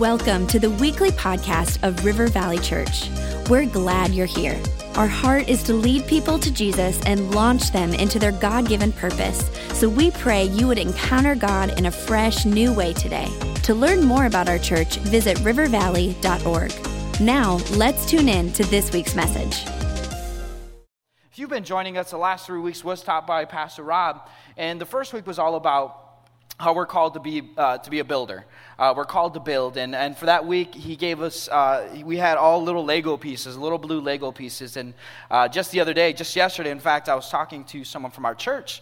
Welcome to the weekly podcast of River Valley Church. We're glad you're here. Our heart is to lead people to Jesus and launch them into their God given purpose. So we pray you would encounter God in a fresh, new way today. To learn more about our church, visit rivervalley.org. Now, let's tune in to this week's message. If you've been joining us, the last three weeks was taught by Pastor Rob, and the first week was all about how we're called to be, uh, to be a builder. Uh, we're called to build. And, and for that week, he gave us, uh, we had all little Lego pieces, little blue Lego pieces. And uh, just the other day, just yesterday, in fact, I was talking to someone from our church.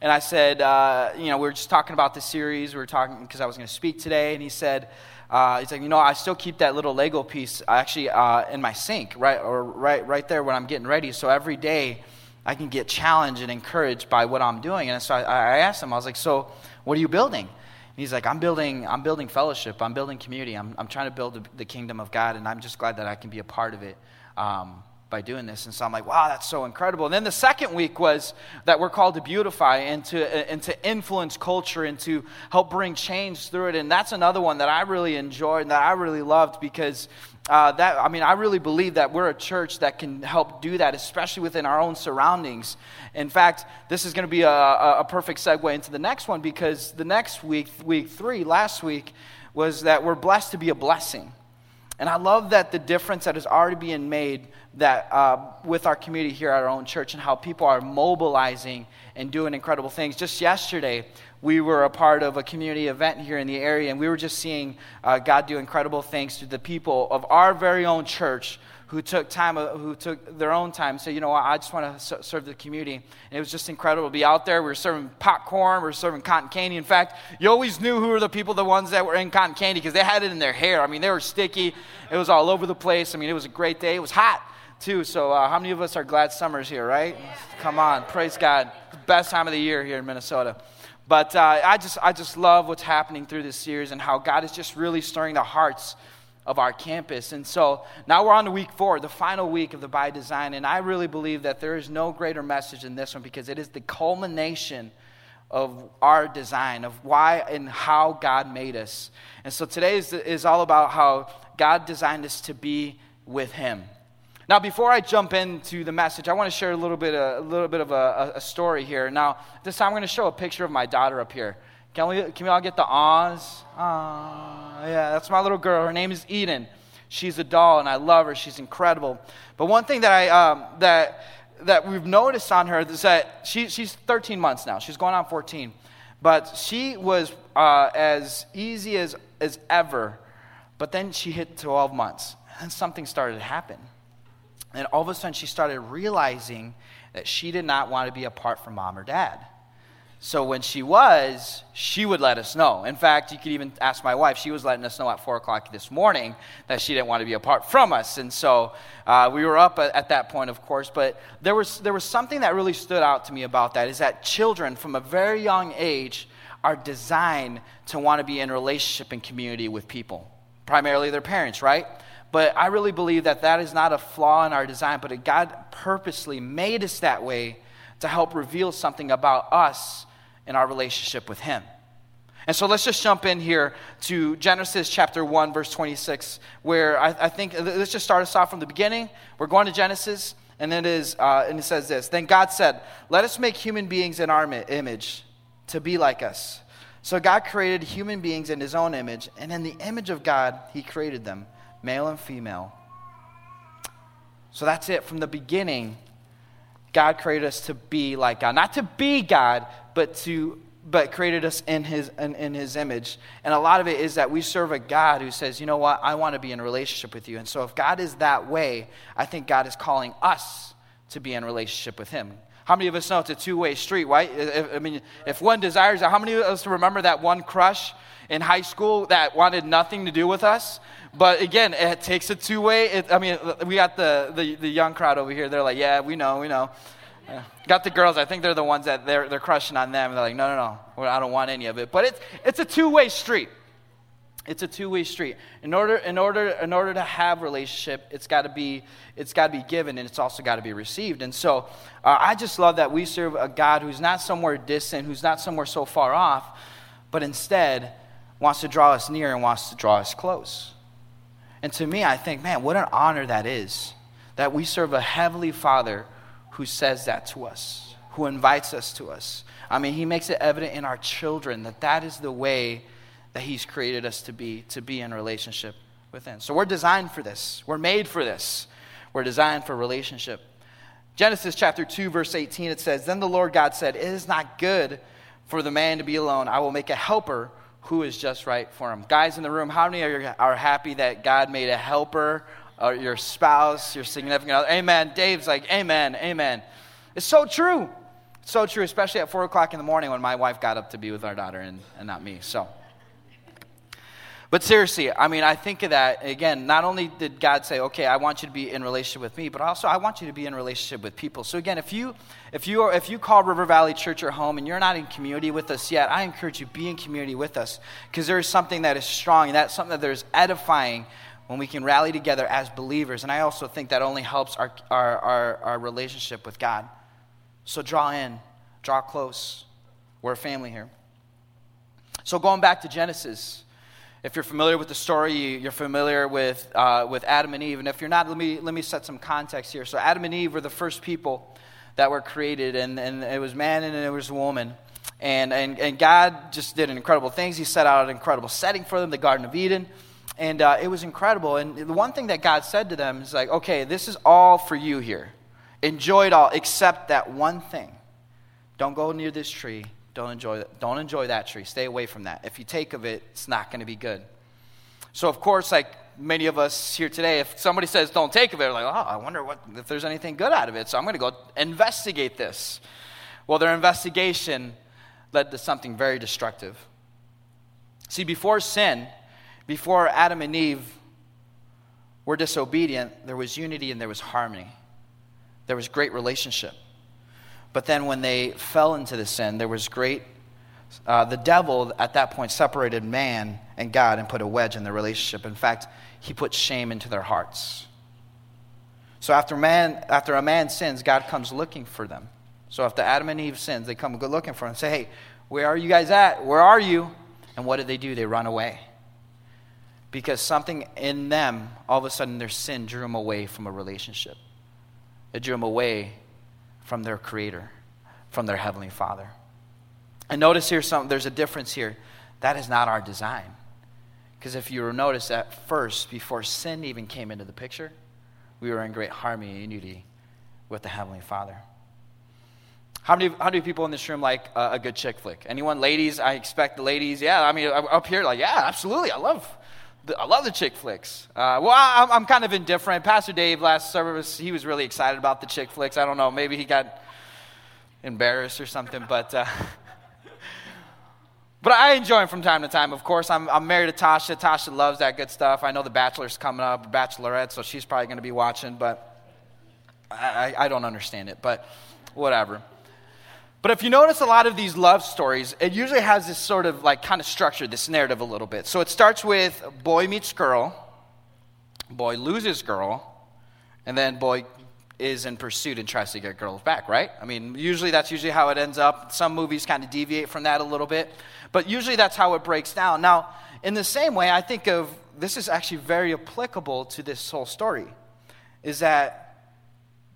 And I said, uh, you know, we were just talking about the series. We were talking because I was going to speak today. And he said, uh, he's like, you know, I still keep that little Lego piece actually in my sink, right, or right, right there when I'm getting ready. So every day, I can get challenged and encouraged by what I'm doing. And so I, I asked him, I was like, so what are you building? And he's like, I'm building, I'm building fellowship. I'm building community. I'm, I'm trying to build the, kingdom of God, and I'm just glad that I can be a part of it. Um, by doing this. And so I'm like, wow, that's so incredible. And then the second week was that we're called to beautify and to, and to influence culture and to help bring change through it. And that's another one that I really enjoyed and that I really loved because uh, that, I mean, I really believe that we're a church that can help do that, especially within our own surroundings. In fact, this is going to be a, a perfect segue into the next one because the next week, week three, last week, was that we're blessed to be a blessing. And I love that the difference that is already being made that uh, with our community here at our own church and how people are mobilizing and doing incredible things. Just yesterday, we were a part of a community event here in the area, and we were just seeing uh, God do incredible things to the people of our very own church who took time, uh, who took their own time, say, you know what, I just want to serve the community. And it was just incredible to be out there. We were serving popcorn, we were serving cotton candy. In fact, you always knew who were the people, the ones that were in cotton candy, because they had it in their hair. I mean, they were sticky. It was all over the place. I mean, it was a great day. It was hot too. So, uh, how many of us are glad summer's here, right? Yeah. Come on, praise God. Best time of the year here in Minnesota. But uh, I, just, I just love what's happening through this series and how God is just really stirring the hearts of our campus. And so now we're on to week four, the final week of the By Design. And I really believe that there is no greater message than this one because it is the culmination of our design, of why and how God made us. And so today is, is all about how God designed us to be with Him. Now, before I jump into the message, I want to share a little bit, a, little bit of a, a story here. Now, this time I'm going to show a picture of my daughter up here. Can we, can we all get the ahs? Ah, yeah, that's my little girl. Her name is Eden. She's a doll, and I love her. She's incredible. But one thing that, I, um, that, that we've noticed on her is that she, she's 13 months now. She's going on 14. But she was uh, as easy as, as ever. But then she hit 12 months, and something started to happen. And all of a sudden, she started realizing that she did not want to be apart from mom or dad. So when she was, she would let us know. In fact, you could even ask my wife. She was letting us know at 4 o'clock this morning that she didn't want to be apart from us. And so uh, we were up at, at, that point, of course. But there was, there was something that really stood out to me about that is that children from a very young age are designed to want to be in relationship and community with people, primarily their parents, right? But I really believe that that is not a flaw in our design, but God purposely made us that way to help reveal something about us and our relationship with Him. And so let's just jump in here to Genesis chapter 1, verse 26, where I, I think, let's just start us off from the beginning. We're going to Genesis, and it, is, uh, and it says this Then God said, Let us make human beings in our image to be like us. So God created human beings in His own image, and in the image of God, He created them male and female. So that's it. From the beginning, God created us to be like God. Not to be God, but to but created us in his in, in, his image. And a lot of it is that we serve a God who says, you know what, I want to be in relationship with you. And so if God is that way, I think God is calling us to be in relationship with him. How many of us know it's a two-way street, right? I mean, if one desires how many of us remember that one crush in high school that wanted nothing to do with us? But again, it takes a two way. I mean, we got the, the, the, young crowd over here. They're like, yeah, we know, we know. Got the girls. I think they're the ones that they're, they're crushing on them. They're like, no, no, no. I don't want any of it. But it's, it's a two way street. It's a two-way street. In order, in order, in order to have relationship, it's got to be, it's got to be given, and it's also got to be received. And so, uh, I just love that we serve a God who's not somewhere distant, who's not somewhere so far off, but instead wants to draw us near and wants to draw us close. And to me, I think, man, what an honor that is that we serve a heavenly Father who says that to us, who invites us to us. I mean, he makes it evident in our children that that is the way that he's created us to be, to be in relationship with him. So we're designed for this. We're made for this. We're designed for relationship. Genesis chapter 2, verse 18, it says, Then the Lord God said, It is not good for the man to be alone. I will make a helper who is just right for him. Guys in the room, how many are, are happy that God made a helper, or your spouse, your significant other? Amen. Dave's like, Amen, amen. It's so true. so true, especially at 4 o'clock in the morning when my wife got up to be with our daughter and, and not me. So. But seriously, I mean, I think of that again. Not only did God say, "Okay, I want you to be in relationship with me," but also I want you to be in relationship with people. So again, if you if you are, if you call River Valley Church your home and you're not in community with us yet, I encourage you be in community with us because there is something that is strong and that's something that is edifying when we can rally together as believers. And I also think that only helps our our, our, our relationship with God. So draw in, draw close. We're a family here. So going back to Genesis. If you're familiar with the story, you're familiar with, uh, with Adam and Eve. And if you're not, let me, let me set some context here. So, Adam and Eve were the first people that were created, and, and it was man and it was woman. And, and, and God just did incredible things. He set out an incredible setting for them, the Garden of Eden. And uh, it was incredible. And the one thing that God said to them is like, okay, this is all for you here. Enjoy it all, except that one thing. Don't go near this tree. Don't enjoy, don't enjoy that tree. Stay away from that. If you take of it, it's not going to be good. So, of course, like many of us here today, if somebody says don't take of it, like, oh, I wonder what, if there's anything good out of it. So I'm going to go investigate this. Well, their investigation led to something very destructive. See, before sin, before Adam and Eve were disobedient, there was unity and there was harmony. There was great relationship. But then when they fell into the sin, there was great. Uh, the devil at that point separated man and God and put a wedge in their relationship. In fact, he put shame into their hearts. So after, man, after a man sins, God comes looking for them. So after Adam and Eve sins, they come looking for him and say, Hey, where are you guys at? Where are you? And what did they do? They run away. Because something in them, all of a sudden, their sin drew them away from a relationship. It drew them away from their Creator, from their Heavenly Father. And notice here, some, there's a difference here. That is not our design. Because if you notice at first, before sin even came into the picture, we were in great harmony and unity with the Heavenly Father. How many, how many people in this room like a, a good chick flick? Anyone? Ladies? I expect the ladies. Yeah, I mean, up here, like, yeah, absolutely. I love I love the chick flicks. Uh, well, I'm, I'm, kind of indifferent. Pastor Dave last service, he was really excited about the chick flicks. I don't know, maybe he got embarrassed or something, but uh, but I enjoy them from time to time. Of course, I'm, I'm married to Tasha. Tasha loves that good stuff. I know the Bachelor's coming up, Bachelorette, so she's probably going to be watching, but I, I, I don't understand it. But whatever. But if you notice a lot of these love stories, it usually has this sort of like kind of structure, this narrative a little bit. So it starts with boy meets girl, boy loses girl, and then boy is in pursuit and tries to get girls back, right? I mean, usually that's usually how it ends up. Some movies kind of deviate from that a little bit, but usually that's how it breaks down. Now, in the same way, I think of this is actually very applicable to this whole story. Is that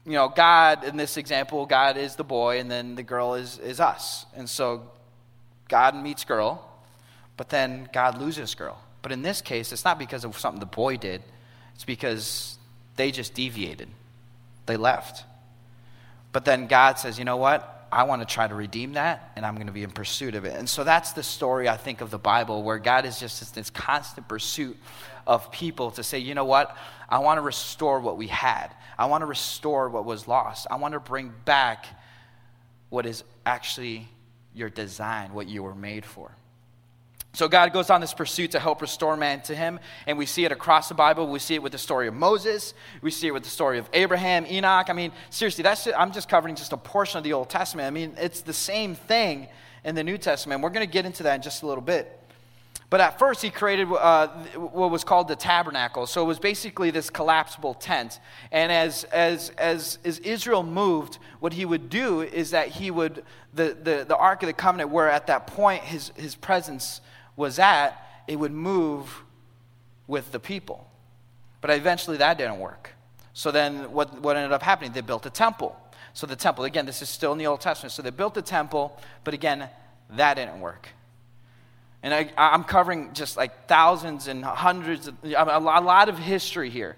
you know, God, in this example, God is the boy and then the girl is, is us. And so God meets girl, but then God loses girl. But in this case, it's not because of something the boy did, it's because they just deviated. They left. But then God says, you know what? I want to try to redeem that, and I'm going to be in pursuit of it. And so that's the story, I think, of the Bible, where God is just this constant pursuit of people to say, you know what? I want to restore what we had. I want to restore what was lost. I want to bring back what is actually your design, what you were made for. So God goes on this pursuit to help restore man to him, and we see it across the Bible. We see it with the story of Moses. We see it with the story of Abraham, Enoch. I mean, seriously, that's I'm just covering just a portion of the Old Testament. I mean, it's the same thing in the New Testament. We're going to get into that in just a little bit. But at first, he created uh, what was called the tabernacle. So it was basically this collapsible tent. And as, as, as, as Israel moved, what he would do is that he would, the, the, the Ark of the Covenant, where at that point his, his presence was at, it would move with the people. But eventually that didn't work. So then what, what ended up happening? They built a temple. So the temple, again, this is still in the Old Testament. So they built the temple, but again, that didn't work. And I, am covering just like thousands and hundreds of, a lot of history here.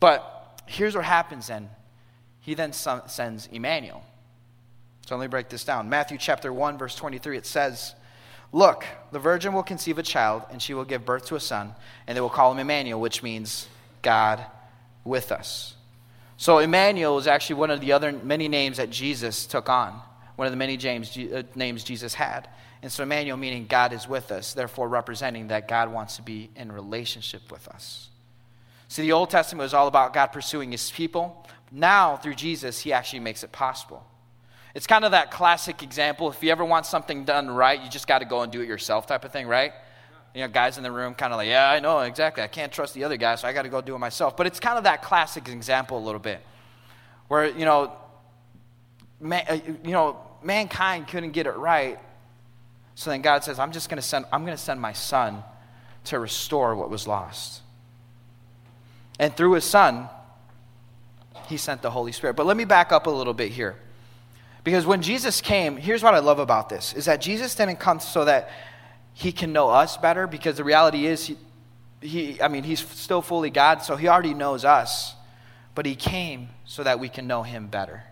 But here's what happens then. He then sends Emmanuel. So let me break this down. Matthew chapter 1, verse 23, it says, Look, the virgin will conceive a child, and she will give birth to a son, and they will call him Emmanuel, which means God with us. So Emmanuel is actually one of the other many names that Jesus took on, one of the many James, uh, names Jesus had. And so Emmanuel meaning God is with us, therefore representing that God wants to be in relationship with us. See, the Old Testament was all about God pursuing his people. Now, through Jesus, he actually makes it possible. It's kind of that classic example. If you ever want something done right, you just got to go and do it yourself type of thing, right? You know, guys in the room kind of like, yeah, I know, exactly. I can't trust the other guy, so I got to go do it myself. But it's kind of that classic example a little bit where, you know, man, uh, you know mankind couldn't get it right. So then God says, I'm just going to send, I'm going to send my son to restore what was lost. And through his son, he sent the Holy Spirit. But let me back up a little bit here. Because when Jesus came, here's what I love about this is that Jesus didn't come so that he can know us better because the reality is he, he I mean he's still fully God, so he already knows us. But he came so that we can know him better.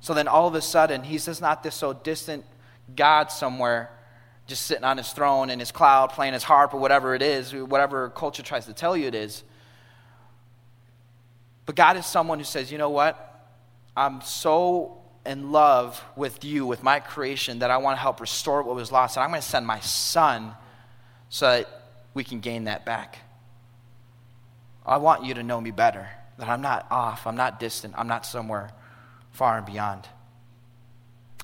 So then all of a sudden, he's just not this so distant God somewhere just sitting on his throne in his cloud playing his harp or whatever it is, whatever culture tries to tell you it is. But God is someone who says, you know what? I'm so in love with you, with my creation, that I want to help restore what was lost. And I'm going to send my son so that we can gain that back. I want you to know me better, that I'm not off, I'm not distant, I'm not somewhere far and beyond.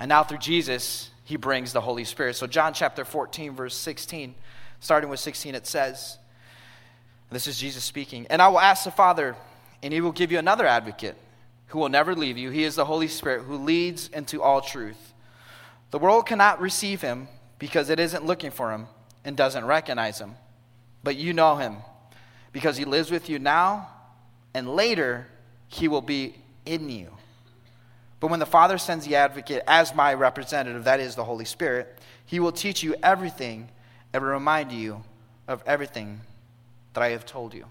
And now through Jesus, he brings the Holy Spirit. So, John chapter 14, verse 16, starting with 16, it says, This is Jesus speaking, and I will ask the Father, and he will give you another advocate who will never leave you. He is the Holy Spirit who leads into all truth. The world cannot receive him because it isn't looking for him and doesn't recognize him. But you know him because he lives with you now, and later he will be in you. But when the Father sends the advocate as my representative, that is the Holy Spirit, he will teach you everything and remind you of everything that I have told you.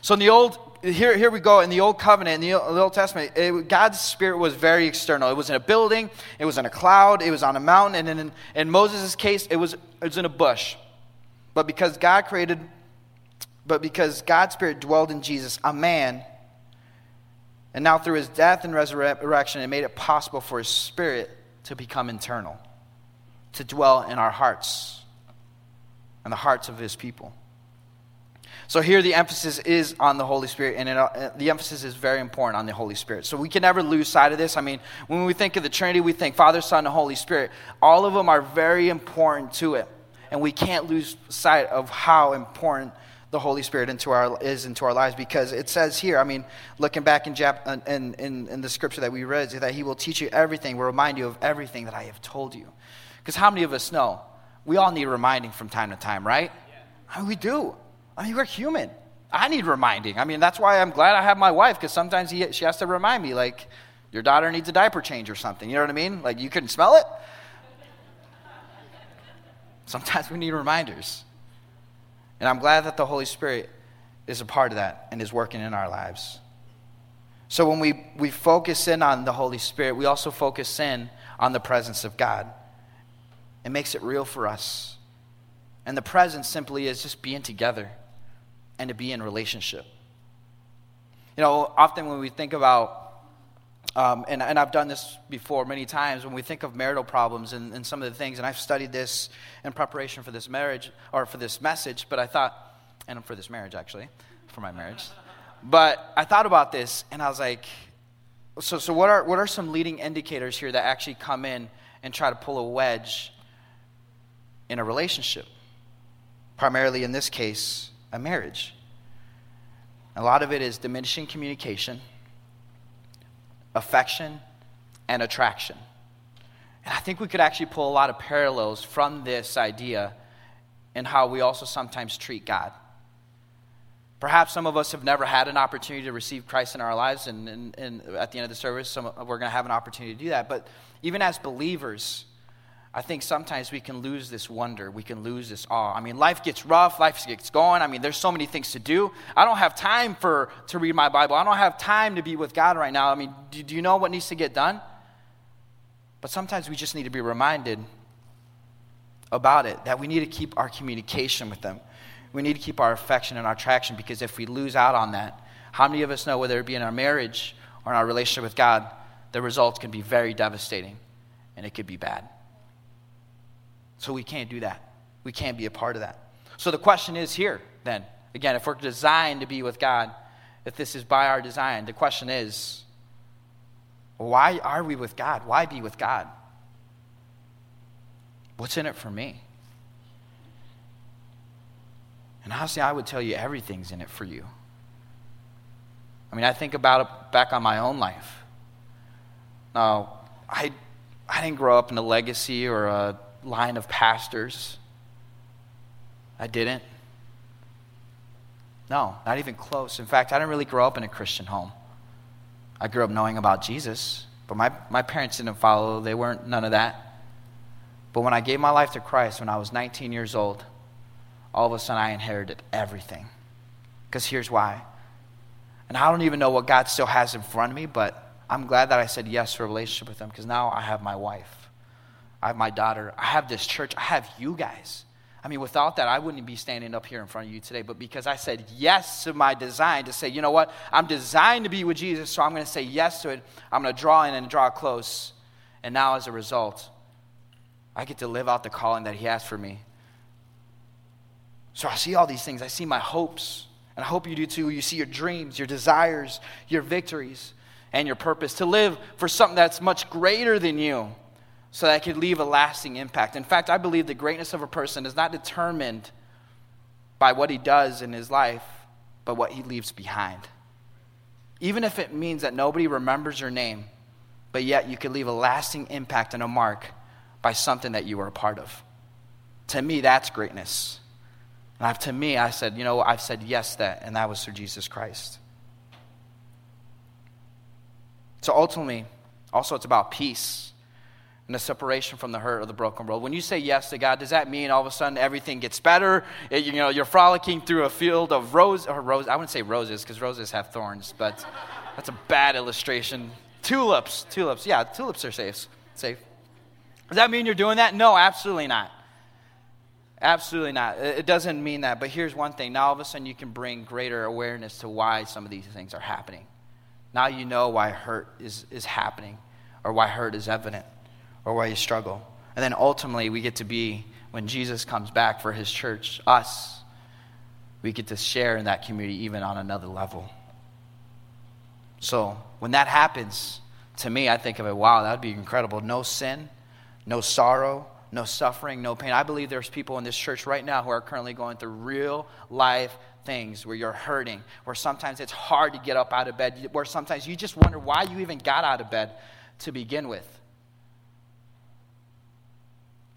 So in the old, here, here we go, in the Old Covenant, in the Old Testament, it, God's Spirit was very external. It was in a building, it was in a cloud, it was on a mountain, and in, in Moses' case, it was, it was in a bush. But because God created, but because God's Spirit dwelled in Jesus, a man, and now through his death and resurrection, it made it possible for his Spirit to become internal, to dwell in our hearts and the hearts of his people. So here the emphasis is on the Holy Spirit, and it, uh, the emphasis is very important on the Holy Spirit. So we can never lose sight of this. I mean, when we think of the Trinity, we think Father, Son, and Holy Spirit. All of them are very important to it, and we can't lose sight of how important the Holy Spirit into our, is into our lives because it says here, I mean, looking back in, Jap, in, in, in the scripture that we read, that He will teach you everything, will remind you of everything that I have told you. Because how many of us know? We all need reminding from time to time, right? Yeah. I mean, we do. I mean, we're human. I need reminding. I mean, that's why I'm glad I have my wife because sometimes he, she has to remind me, like, your daughter needs a diaper change or something. You know what I mean? Like, you couldn't smell it. Sometimes we need reminders. And I'm glad that the Holy Spirit is a part of that and is working in our lives. So when we, we focus in on the Holy Spirit, we also focus in on the presence of God. It makes it real for us. And the presence simply is just being together and to be in relationship. You know, often when we think about, um, and, and I've done this before many times, when we think of marital problems and, and some of the things, and I've studied this in preparation for this marriage, or for this message, but I thought, and for this marriage actually, for my marriage. But I thought about this, and I was like, so, so what, are, what are some leading indicators here that actually come in and try to pull a wedge in a relationship? Primarily in this case, a marriage. A lot of it is diminishing communication, affection, and attraction. And I think we could actually pull a lot of parallels from this idea in how we also sometimes treat God. Perhaps some of us have never had an opportunity to receive Christ in our lives, and, and, and at the end of the service, some, we're going to have an opportunity to do that. But even as believers, I think sometimes we can lose this wonder. We can lose this awe. I mean, life gets rough, life gets going. I mean, there's so many things to do. I don't have time for, to read my Bible. I don't have time to be with God right now. I mean, do, do you know what needs to get done? But sometimes we just need to be reminded about it, that we need to keep our communication with them we need to keep our affection and our attraction because if we lose out on that, how many of us know, whether it be in our marriage or in our relationship with God, the results can be very devastating and it could be bad. So we can't do that. We can't be a part of that. So the question is here then, again, if we're designed to be with God, if this is by our design, the question is why are we with God? Why be with God? What's in it for me? And honestly, I would tell you everything's in it for you. I mean, I think about it back on my own life. Now, I, I didn't grow up in a legacy or a line of pastors. I didn't. No, not even close. In fact, I didn't really grow up in a Christian home. I grew up knowing about Jesus, but my, my parents didn't follow. They weren't none of that. But when I gave my life to Christ when I was 19 years old, all of a sudden I inherited everything. Because here's why. And I don't even know what God still has in front of me, but I'm glad that I said yes to a relationship with Him because now I have my wife. I have my daughter. I have this church. I have you guys. I mean, without that, I wouldn't be standing up here in front of you today. But because I said yes to my design to say, you know what? I'm designed to be with Jesus, so I'm going to say yes to it. I'm going to draw in and draw close. And now, as a result, I get to live out the calling that He has for me. So I see all these things. I see my hopes. And I hope you do too. You see your dreams, your desires, your victories, and your purpose to live for something that's much greater than you so that it could leave a lasting impact. In fact, I believe the greatness of a person is not determined by what he does in his life, but what he leaves behind. Even if it means that nobody remembers your name, but yet you could leave a lasting impact and a mark by something that you were a part of. To me, that's greatness. And to me, I said, you know, I've said yes that, and that was through Jesus Christ. So ultimately, also it's about peace and the separation from the hurt of the broken world. When you say yes to God, does that mean all of a sudden everything gets better? It, you know, you're frolicking through a field of rose or rose. I wouldn't say roses because roses have thorns, but that's a bad illustration. Tulips, tulips. Yeah, tulips are safe. Safe. Does that mean you're doing that? No, absolutely not. Absolutely not. It doesn't mean that. But here's one thing. Now all of a sudden you can bring greater awareness to why some of these things are happening. Now you know why hurt is, is happening, or why hurt is evident, or why you struggle. And then ultimately we get to be, when Jesus comes back for his church, us, we get to share in that community even on another level. So when that happens, to me, I think of it, wow, that would be incredible. No sin, no sorrow, no suffering, no pain. I believe there's people in this church right now who are currently going through real life things where you're hurting, where sometimes it's hard to get up out of bed, where sometimes you just wonder why you even got out of bed to begin with.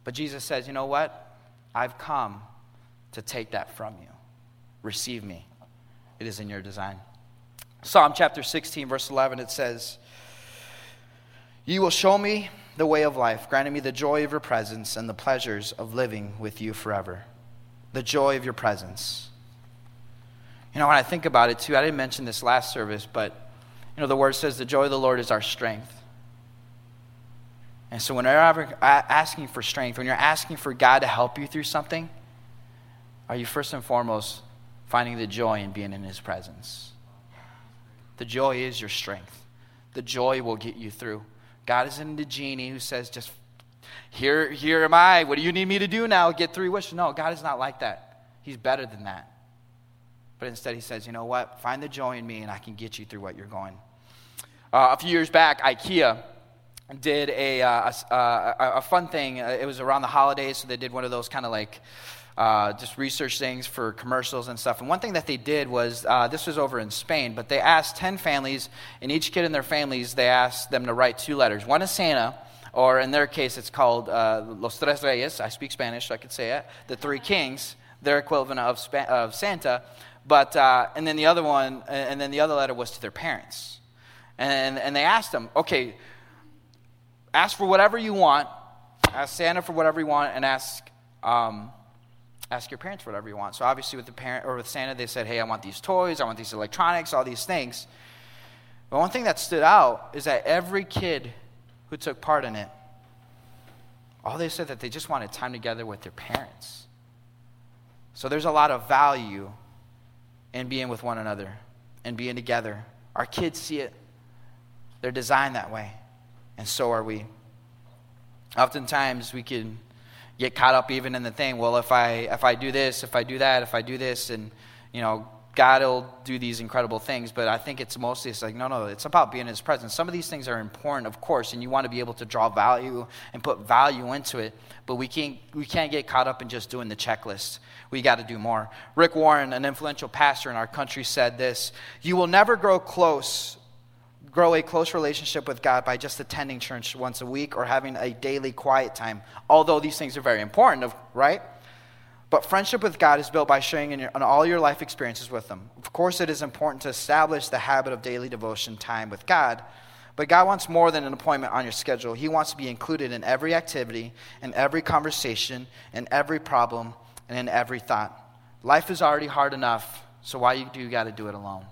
But Jesus says, you know what? I've come to take that from you. Receive me. It is in your design. Psalm chapter 16, verse 11, it says, You will show me the way of life, granting me the joy of your presence and the pleasures of living with you forever. The joy of your presence. You know, when I think about it too, I didn't mention this last service, but you know, the word says the joy of the Lord is our strength. And so, when you're asking for strength, when you're asking for God to help you through something, are you first and foremost finding the joy in being in His presence? The joy is your strength. The joy will get you through. God isn't a genie who says, just here, here am I. What do you need me to do now? Get three wishes. No, God is not like that. He's better than that. But instead, He says, you know what? Find the joy in me, and I can get you through what you're going. Uh, a few years back, IKEA did a, uh, a, a, a, fun thing. Uh, it was around the holidays, so they did one of those kind of like uh, just research things for commercials and stuff. And one thing that they did was uh, this was over in Spain, but they asked 10 families, and each kid in their families, they asked them to write two letters. One to Santa, or in their case, it's called uh, Los Tres Reyes. I speak Spanish, so I could say it. The Three Kings, their equivalent of, of Santa. But, uh, and then the other one, and then the other letter was to their parents. And, and they asked them, okay, ask for whatever you want, ask Santa for whatever you want, and ask, um, ask your parents for whatever you want. So obviously with the parent or with Santa, they said, hey, I want these toys, I want these electronics, all these things. But one thing that stood out is that every kid who took part in it, all they said that they just wanted time together with their parents. So there's a lot of value in being with one another and being together. Our kids see it. They're designed that way, and so are we. Oftentimes we can get caught up even in the thing, well, if I if I do this, if I do that, if I do this and you know, God will do these incredible things, but I think it's mostly it's like, no, no, it's about being in His presence. Some of these things are important, of course, and you want to be able to draw value and put value into it, but we can't, we can't get caught up in just doing the checklist. We got to do more. Rick Warren, an influential pastor in our country, said this You will never grow close, grow a close relationship with God by just attending church once a week or having a daily quiet time, although these things are very important, right? But friendship with God is built by sharing in, your, in, all your life experiences with Him. Of course, it is important to establish the habit of daily devotion time with God, but God wants more than an appointment on your schedule. He wants to be included in every activity, in every conversation, in every problem, and in every thought. Life is already hard enough, so why do you got to do it alone?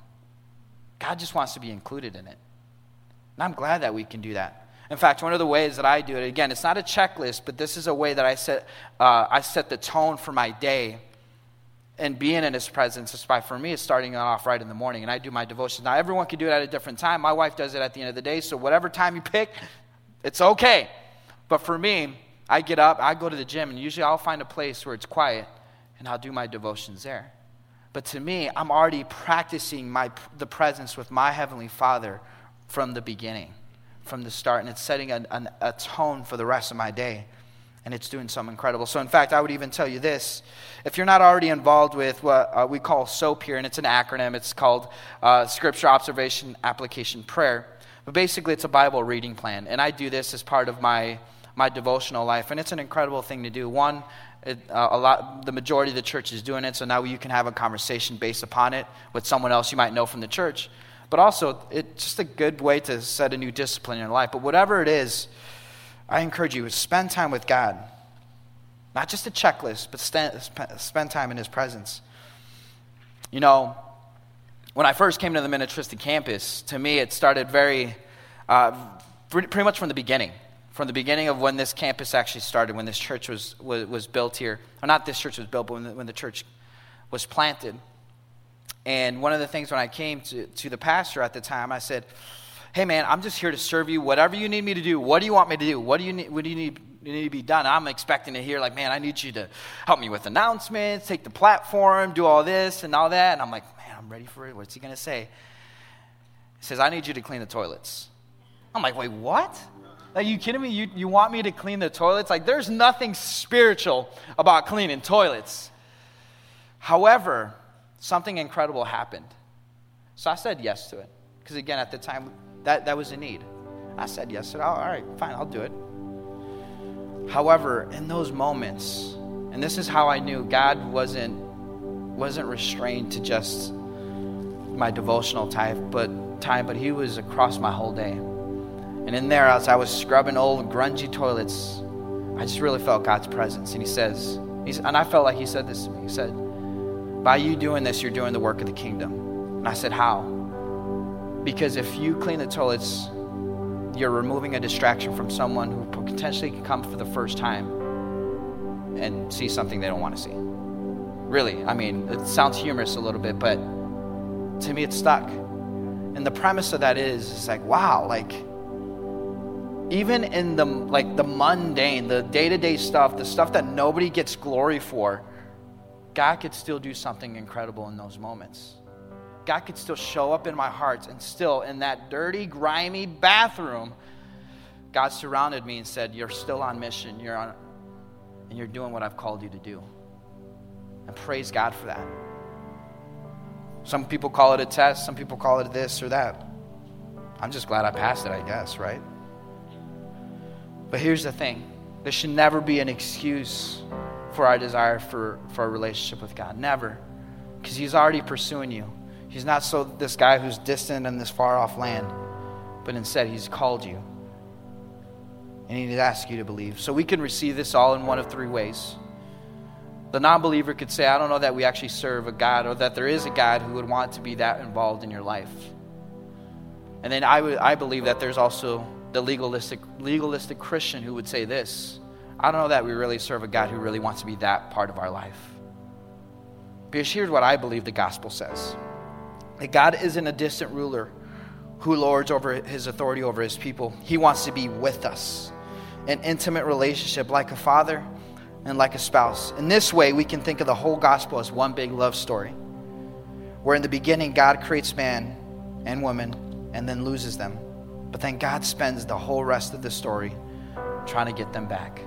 God just wants to be included in it. And I'm glad that we can do that. In fact, one of the ways that I do it, again, it's not a checklist, but this is a way that I set, uh, I set the tone for my day. And being in his presence is by, for me, it's starting off right in the morning. And I do my devotions. Now, everyone can do it at a different time. My wife does it at the end of the day. So, whatever time you pick, it's okay. But for me, I get up, I go to the gym, and usually I'll find a place where it's quiet, and I'll do my devotions there. But to me, I'm already practicing my, the presence with my Heavenly Father from the beginning from the start, and it's setting a, a, a tone for the rest of my day. And it's doing something incredible. So, in fact, I would even tell you this. If you're not already involved with what uh, we call SOAP here, and it's an acronym, it's called uh, Scripture Observation Application Prayer. But basically, it's a Bible reading plan. And I do this as part of my, my devotional life. And it's an incredible thing to do. One, it, uh, a lot, the majority of the church is doing it, so now you can have a conversation based upon it with someone else you might know from the church but also it's just a good way to set a new discipline in your life. But whatever it is, I encourage you to spend time with God. Not just a checklist, but spend time in His presence. You know, when I first came to the Minnetrista campus, to me it started very, uh, pretty much from the beginning. From the beginning of when this campus actually started, when this church was, was, was built here. Or not this church was built, but when the, when the church was planted. And one of the things when I came to, to the pastor at the time, I said, Hey, man, I'm just here to serve you. Whatever you need me to do, what do you want me to do? What do you need, what do you need, you need to be done? I'm expecting to hear, like, man, I need you to help me with announcements, take the platform, do all this and all that. And I'm like, man, I'm ready for it. What's he going to say? He says, I need you to clean the toilets. I'm like, wait, what? Are you kidding me? You, you want me to clean the toilets? Like, there's nothing spiritual about cleaning toilets. However, something incredible happened. So I said yes to it. Because again, at the time, that, that was a need. I said yes. I said, oh, all right, fine, I'll do it. However, in those moments, and this is how I knew God wasn't, wasn't restrained to just my devotional time, but time, but He was across my whole day. And in there, as I was scrubbing old grungy toilets, I just really felt God's presence. And He says, he's, and I felt like He said this to me. He said, by you doing this, you're doing the work of the kingdom. And I said, How? Because if you clean the toilets, you're removing a distraction from someone who potentially could come for the first time and see something they don't want to see. Really, I mean, it sounds humorous a little bit, but to me, it's stuck. And the premise of that is, it's like, wow, like, even in the like the mundane, the day-to-day stuff, the stuff that nobody gets glory for, God could still do something incredible in those moments. God could still show up in my heart, and still in that dirty, grimy bathroom, God surrounded me and said, You're still on mission. You're on, and you're doing what I've called you to do. And praise God for that. Some people call it a test, some people call it this or that. I'm just glad I passed it, I guess, right? But here's the thing this should never be an excuse for our desire for, for a relationship with God. Never. Because He's already pursuing you. He's not so this guy who's distant in this far off land, but instead He's called you. And He asks you to believe. So we can receive this all in one of three ways. The non believer could say, I don't know that we actually serve a God or that there is a God who would want to be that involved in your life. And then I, I believe that there's also the legalistic, legalistic Christian who would say this I don't know that we really serve a God who really wants to be that part of our life. Because here's what I believe the gospel says that God isn't a distant ruler who lords over his authority over his people. He wants to be with us, an intimate relationship like a father and like a spouse. In this way, we can think of the whole gospel as one big love story, where in the beginning, God creates man and woman and then loses them. But then God spends the whole rest of the story trying to get them back.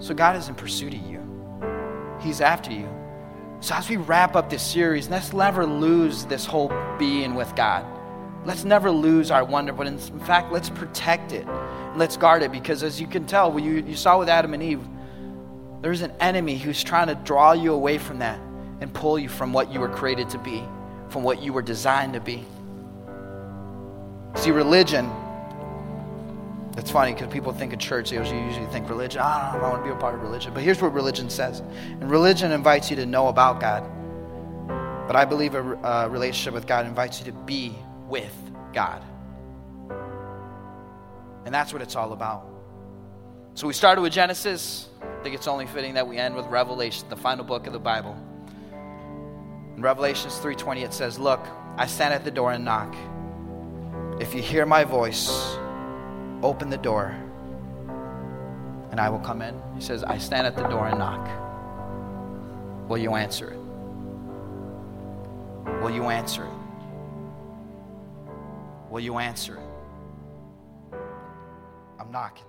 So God is in pursuit of you, He's after you. So as we wrap up this series, let's never lose this whole being with God. Let's never lose our wonder, but in fact, let's protect it. Let's guard it because, as you can tell, you, you saw with Adam and Eve, there's an enemy who's trying to draw you away from that and pull you from what you were created to be, from what you were designed to be. See, religion it's funny because people think of church, they usually think religion. Ah, I don't I want to be a part of religion. But here's what religion says. And religion invites you to know about God. But I believe a, a relationship with God invites you to be with God. And that's what it's all about. So we started with Genesis. I think it's only fitting that we end with Revelation, the final book of the Bible. In Revelations 3:20 it says, "Look, I stand at the door and knock. If you hear my voice, Open the door, and I will come in. He says, I stand at the door and knock. Will you answer it? Will you answer it? Will you answer it? I'm knocking.